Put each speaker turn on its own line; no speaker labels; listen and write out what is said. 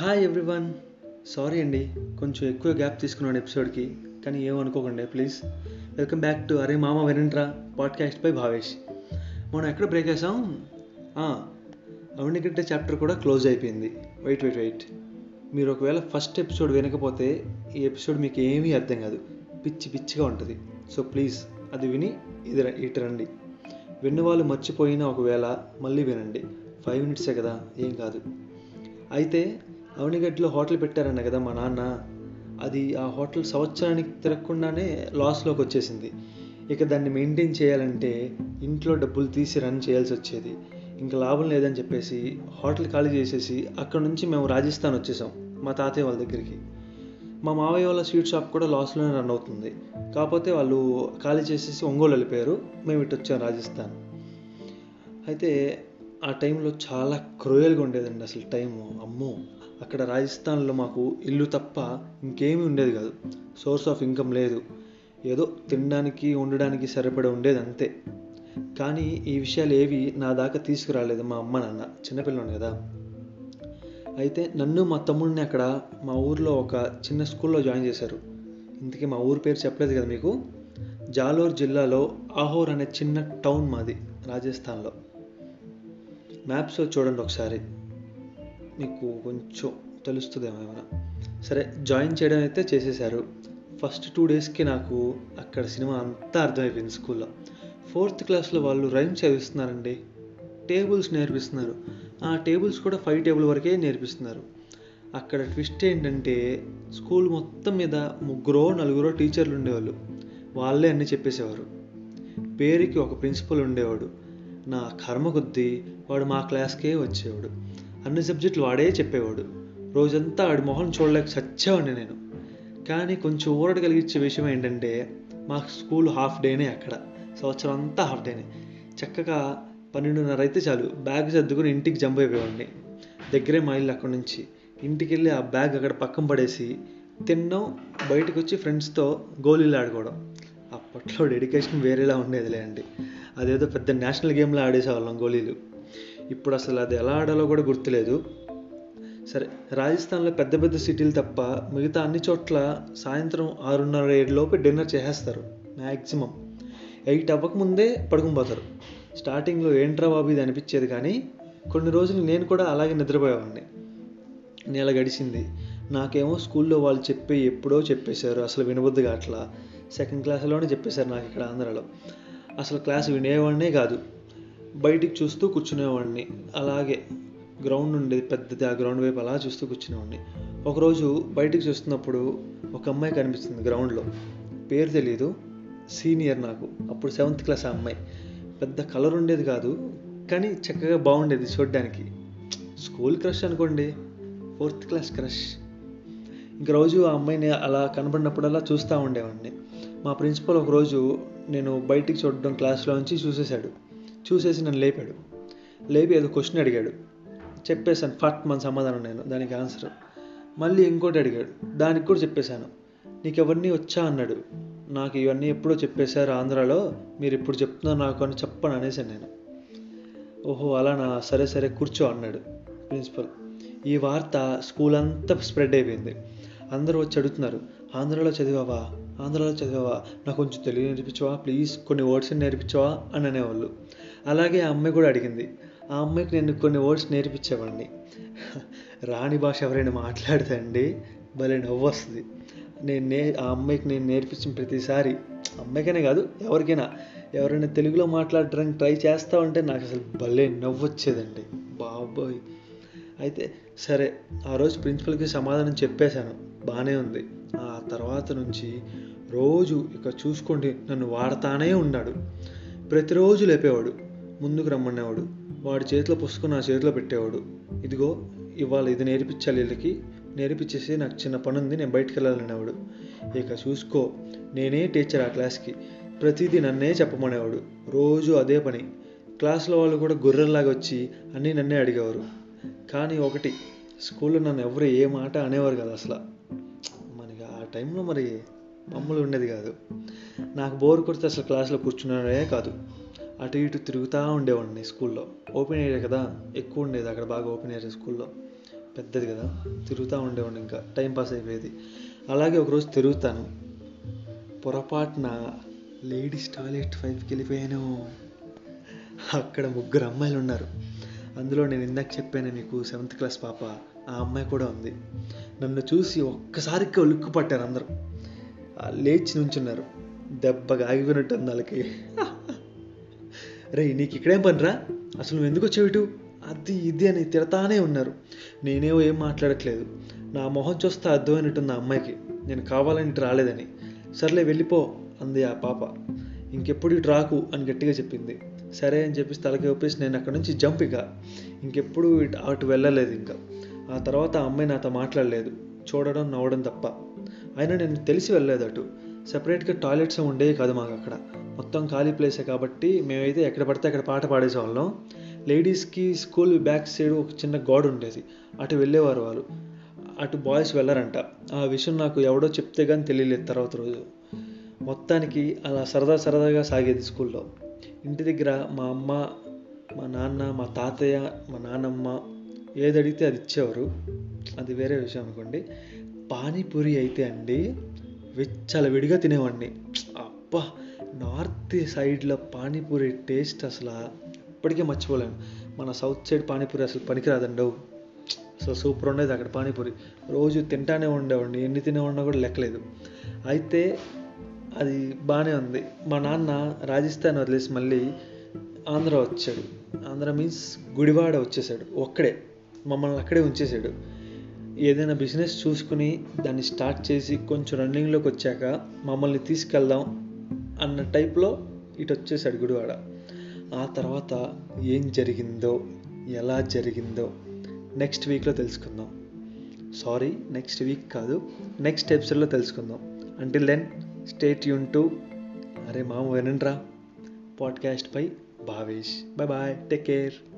Hi everyone sorry అండి కొంచెం ఎక్కువ గ్యాప్ తీసుకున్నాను ఎపిసోడ్కి కానీ ఏమనుకోకండి ప్లీజ్ వెల్కమ్ బ్యాక్ టు అరే మామ వినంట్రా పాడ్కాస్ట్ బై భావేష్. మనం ఎక్కడ బ్రేక్ వేసాం అవినిగడ్డ చాప్టర్ కూడా క్లోజ్ అయిపోయింది. వెయిట్ వెయిట్ వెయిట్ మీరు ఒకవేళ ఫస్ట్ ఎపిసోడ్ వినకపోతే ఈ ఎపిసోడ్ మీకు ఏమీ అర్థం కాదు. పిచ్చి పిచ్చిగా ఉంటుంది. సో ప్లీజ్ అది విని ఇది ర- ఇటు రండి. విన్న వాళ్ళు మర్చిపోయినా ఒకవేళ మళ్ళీ వినండి. ఫైవ్ మినిట్సే కదా ఏం కాదు. అయితే అవనిగడ్డలో హోటల్ పెట్టారన్న కదా మా నాన్న అది ఆ హోటల్ సంవత్సరానికి తిరగకుండానే లాస్లోకి వచ్చేసింది. ఇక దాన్ని మెయింటైన్ చేయాలంటే ఇంట్లో డబ్బులు తీసి రన్ చేయాల్సి వచ్చేది. ఇంకా లాభం లేదని చెప్పేసి హోటల్ ఖాళీ చేసేసి అక్కడ నుంచి మేము రాజస్థాన్ వచ్చేసాం మా తాతయ్య వాళ్ళ దగ్గరికి. మా మావయ్య వాళ్ళ స్వీట్ షాప్ కూడా లాస్లోనే రన్ అవుతుంది. కాకపోతే వాళ్ళు ఖాళీ చేసేసి ఒంగోలు వెళ్ళిపోయారు మేము ఇటు వచ్చాం రాజస్థాన్. అయితే ఆ టైంలో చాలా క్రూయల్గా ఉండేదండి అసలు టైము అమ్మో. అక్కడ రాజస్థాన్లో మాకు ఇల్లు తప్ప ఇంకేమీ ఉండేది కాదు. సోర్స్ ఆఫ్ ఇన్కమ్ లేదు. ఏదో తినడానికి ఉండడానికి సరిపడా ఉండేది అంతే. కానీ ఈ విషయాలు ఏవి నా దాకా తీసుకురాలేదు మా అమ్మ నాన్న చిన్నపిల్లని కదా. అయితే నన్ను మా తమ్ముడిని అక్కడ మా ఊర్లో ఒక చిన్న స్కూల్లో జాయిన్ చేశారు. ఇంతకీ మా ఊరు పేరు చెప్పలేదు కదా మీకు? జాలోర్ జిల్లాలో ఆహోర్ అనే చిన్న టౌన్ మాది రాజస్థాన్లో. మ్యాప్స్ చూడండి ఒకసారి. నీకు కొంచెం తెలుస్తుందేమో ఏమైనా సరే జాయిన్ చేయడం అయితే చేసేసారు ఫస్ట్ టూ డేస్కి నాకు అక్కడ సినిమా అంతా అర్థమైపోయింది స్కూల్లో. ఫోర్త్ క్లాస్లో వాళ్ళు రైమ్స్ చదివిస్తున్నారండి. టేబుల్స్ నేర్పిస్తున్నారు. ఆ టేబుల్స్ కూడా ఫైవ్ టేబుల్ వరకే నేర్పిస్తున్నారు. అక్కడ ట్విస్ట్ ఏంటంటే స్కూల్ మొత్తం మీద ముగ్గురో నలుగురో టీచర్లు ఉండేవాళ్ళు. వాళ్ళే అన్నీ చెప్పేసేవారు. పేరుకి ఒక ప్రిన్సిపల్ ఉండేవాడు. నా కర్మ కొద్దీ వాడు మా క్లాస్కే వచ్చేవాడు. అన్ని సబ్జెక్టులు వాడే చెప్పేవాడు. రోజంతా ఆడి మొహం చూడలేక చచ్చేవాడిని నేను. కానీ కొంచెం ఊరట కలిగించే విషయం ఏంటంటే మా స్కూల్ హాఫ్ డేనే అక్కడ. సంవత్సరం అంతా హాఫ్ డేనే. చక్కగా పన్నెండున్నర అయితే చాలు. బ్యాగ్ సర్దుకుని ఇంటికి జంప్ అయిపోయేవాడిని. దగ్గరే మా ఇల్లు అక్కడి నుంచి. ఇంటికి వెళ్ళి ఆ బ్యాగ్ అక్కడ పక్కన పడేసి తిన్నాం. బయటకు వచ్చి ఫ్రెండ్స్తో గోళీలు ఆడుకోవడం. అప్పట్లో డెడికేషన్ వేరేలా ఉండేదిలే అండి. అదేదో పెద్ద నేషనల్ గేమ్లో ఆడేసేవాళ్ళం గోళీలు ఇప్పుడు అసలు అది ఎలా ఆడాలో కూడా గుర్తులేదు. సరే రాజస్థాన్లో పెద్ద పెద్ద సిటీలు తప్ప మిగతా అన్ని చోట్ల సాయంత్రం ఆరున్నర ఏడులోపు డిన్నర్ చేసేస్తారు మ్యాక్సిమం ఎయిట్ అవ్వకముందే పడుకుని పోతారు. స్టార్టింగ్లో ఏంట్రా బాబు ఇది అనిపించేది కానీ కొన్ని రోజులు నేను కూడా అలాగే నిద్రపోయేవాడిని. నెల గడిచింది. నాకేమో స్కూల్లో వాళ్ళు చెప్పి ఎప్పుడో చెప్పేశారు అసలు వినబుద్ధిగా అట్లా సెకండ్ క్లాస్లోనే చెప్పేశారు నాకు ఇక్కడ ఆంధ్రాలో. అసలు క్లాస్ వినేవాడినే కాదు. బయటికి చూస్తూ కూర్చునేవాడిని. అలాగే గ్రౌండ్ ఉండేది పెద్దది ఆ గ్రౌండ్ వైపు అలా చూస్తూ కూర్చునేవాడిని. ఒకరోజు బయటికి చూస్తున్నప్పుడు ఒక అమ్మాయి కనిపిస్తుంది గ్రౌండ్లో. పేరు తెలియదు సీనియర్ నాకు. అప్పుడు సెవెంత్ క్లాస్ ఆ అమ్మాయి. పెద్ద కలర్ ఉండేది కాదు కానీ చక్కగా బాగుండేది చూడడానికి. స్కూల్ క్రష్ అనుకోండి ఫోర్త్ క్లాస్ క్రష్. ఇంక రోజు ఆ అమ్మాయిని అలా కనబడినప్పుడల్లా చూస్తూ ఉండేవాడిని. మా ప్రిన్సిపల్ ఒకరోజు నేను బయటికి చూడడం క్లాస్లో నుంచి చూసేశాడు. చూసేసి నన్ను లేపాడు. లేపి ఏదో క్వశ్చన్ అడిగాడు. చెప్పేశాను ఫట్ మన సమాధానం నేను. దానికి ఆన్సర్ మళ్ళీ ఇంకోటి అడిగాడు. దానికి కూడా చెప్పేశాను. నీకు ఎవరిని వచ్చా అన్నాడు. నాకు ఇవన్నీ ఎప్పుడో చెప్పేశారు ఆంధ్రాలో. మీరు ఇప్పుడు చెప్తున్నారు నాకు అని చెప్పను అనేసాను నేను. ఓహో అలానా? సరే సరే కూర్చో అన్నాడు ప్రిన్సిపల్. ఈ వార్త స్కూల్ అంతా స్ప్రెడ్ అయిపోయింది. అందరూ వచ్చి అడుగుతున్నారు. ఆంధ్రాలో చదివావా? ఆంధ్రాలో చదివావా? నాకు కొంచెం తెలుగు నేర్పించవా? ప్లీజ్ కొన్ని వర్డ్స్ నేర్పించవా? అని అనేవాళ్ళు. అలాగే ఆ అమ్మాయి కూడా అడిగింది ఆ అమ్మాయికి నేను కొన్ని వర్డ్స్ నేర్పించేవాడిని రాణి భాష ఎవరైనా మాట్లాడితే అండి భలే నవ్వు వస్తుంది. నేను నే ఆ అమ్మాయికి నేను నేర్పించిన ప్రతిసారి అమ్మాయికైనా కాదు ఎవరికైనా ఎవరైనా తెలుగులో మాట్లాడడానికి ట్రై చేస్తా ఉంటే నాకు అసలు భలే నవ్వు వచ్చేదండి. బాబోయ్. అయితే సరే ఆ రోజు ప్రిన్సిపల్కి సమాధానం చెప్పేశాను బాగానే ఉంది. ఆ తర్వాత నుంచి రోజు ఇక చూసుకోండి నన్ను వాడతానే ఉన్నాడు. ప్రతిరోజు లేపేవాడు. ముందుకు రమ్మనేవాడు. వాడి చేతిలో పుస్తకం నా చేతిలో పెట్టేవాడు. ఇదిగో ఇవాళ ఇది నేర్పించాలి వీళ్ళకి. నేర్పించేసి నాకు చిన్న పని ఉంది నేను బయటికి వెళ్ళాలనేవాడు ఇక చూసుకో నేనే టీచర్ ఆ క్లాస్కి. ప్రతిదీ నన్నే చెప్పమనేవాడు. రోజు అదే పని. క్లాస్లో వాళ్ళు కూడా గొర్రెల్లాగా వచ్చి అన్నీ నన్నే అడిగేవారు. కానీ ఒకటి స్కూల్లో నన్ను ఎవరు ఏ మాట అనేవారు కదా అసలు. మనకి ఆ టైంలో మరి మమ్మల్ని ఉండేది కాదు. నాకు బోర్ కొడితే అసలు క్లాస్లో కూర్చున్నాడే కాదు. అటు ఇటు తిరుగుతూ ఉండేవాడిని స్కూల్లో. ఓపెన్ ఏరియా కదా ఎక్కువ ఉండేది. అక్కడ బాగా ఓపెన్ ఏరియా స్కూల్లో. పెద్దది కదా తిరుగుతూ ఉండేవాడిని ఇంకా. టైం పాస్ అయిపోయేది. అలాగే ఒకరోజు తిరుగుతాను. పొరపాటున లేడీస్ టాయిలెట్ ఫైవ్కి వెళ్ళిపోయాను. అక్కడ ముగ్గురు అమ్మాయిలు ఉన్నారు. అందులో నేను ఇందాక చెప్పాను మీకు సెవెంత్ క్లాస్ పాప. ఆ అమ్మాయి కూడా ఉంది. నన్ను చూసి ఒక్కసారిగా ఉలుక్కు పట్టారు అందరూ. లేచి నుంచున్నారు. దెబ్బగా ఆగిపోయినట్టుంది వాళ్ళకి. రే నీకు ఇక్కడేం పనిరా? అసలు నువ్వు ఎందుకు వచ్చేవిటు ఇటు? అది ఇది అని తిడతానే ఉన్నారు. నేనేమో ఏం మాట్లాడట్లేదు. నా మొహం చూస్తే అర్థమైనట్టుంది ఆ అమ్మాయికి. నేను కావాలని ఇటు రాలేదని. సర్లే వెళ్ళిపో అంది ఆ పాప. ఇంకెప్పుడు ఇటు రాకు అని గట్టిగా చెప్పింది. సరే అని చెప్పేసి తలకి ఒప్పేసి నేను అక్కడ నుంచి జంప్ ఇక. ఇంకెప్పుడు ఇటు అటు వెళ్ళలేదు ఇంకా. ఆ తర్వాత ఆ అమ్మాయి నాతో మాట్లాడలేదు. చూడడం నవ్వడం తప్ప. అయినా నేను తెలిసి వెళ్ళలేదు అటు. సపరేట్గా టాయిలెట్స్ ఉండేవి కాదు మాకు అక్కడ. మొత్తం ఖాళీ ప్లేసే కాబట్టి మేమైతే ఎక్కడ పడితే అక్కడ పాట పాడేసేవాళ్ళం. లేడీస్కి స్కూల్ బ్యాక్ సైడ్ ఒక చిన్న గోడ ఉండేది. అటు వెళ్ళేవారు వాళ్ళు. అటు బాయ్స్ వెళ్ళారంట. ఆ విషయం నాకు ఎవడో చెప్తే కానీ తెలియలేదు తర్వాత రోజు. మొత్తానికి అలా సరదా సరదాగా సాగేది స్కూల్లో. ఇంటి దగ్గర మా అమ్మ మా నాన్న మా తాతయ్య మా నాన్నమ్మ ఏది అడిగితే అది ఇచ్చేవారు. అది వేరే విషయం అనుకోండి. పానీపూరి అయితే అండి విచ్చల విడిగా తినేవాడిని. అబ్బా నార్త్ సైడ్లో పానీపూరి టేస్ట్ అసలు ఇప్పటికే మర్చిపోలేను. మన సౌత్ సైడ్ పానీపూరి అసలు పనికిరాదండి. అసలు సూపర్ ఉండేది అక్కడ పానీపూరి. రోజు తింటానే ఉండేవాడిని ఎన్ని తినేవాడినా కూడా లెక్కలేదు. అయితే అది బాగానే ఉంది. మా నాన్న రాజస్థాన్ వదిలేసి మళ్ళీ ఆంధ్ర వచ్చాడు. ఆంధ్ర మీన్స్ గుడివాడ వచ్చేసాడు. ఒక్కడే. మమ్మల్ని అక్కడే ఉంచేసాడు. ఏదైనా బిజినెస్ చూసుకుని దాన్ని స్టార్ట్ చేసి కొంచెం రన్నింగ్లోకి వచ్చాక మమ్మల్ని తీసుకెళ్దాం అన్న టైప్లో ఇటు వచ్చేసాడు గుడివాడ. ఆ తర్వాత ఏం జరిగిందో ఎలా జరిగిందో నెక్స్ట్ వీక్లో తెలుసుకుందాం. సారీ నెక్స్ట్ వీక్ కాదు నెక్స్ట్ ఎపిసోడ్లో తెలుసుకుందాం. అంటిల్ దెన్ స్టేట్ యూన్ టు అరే మామ వినండ్రా. పాడ్కాస్ట్ పై Bhavesh bye bye take care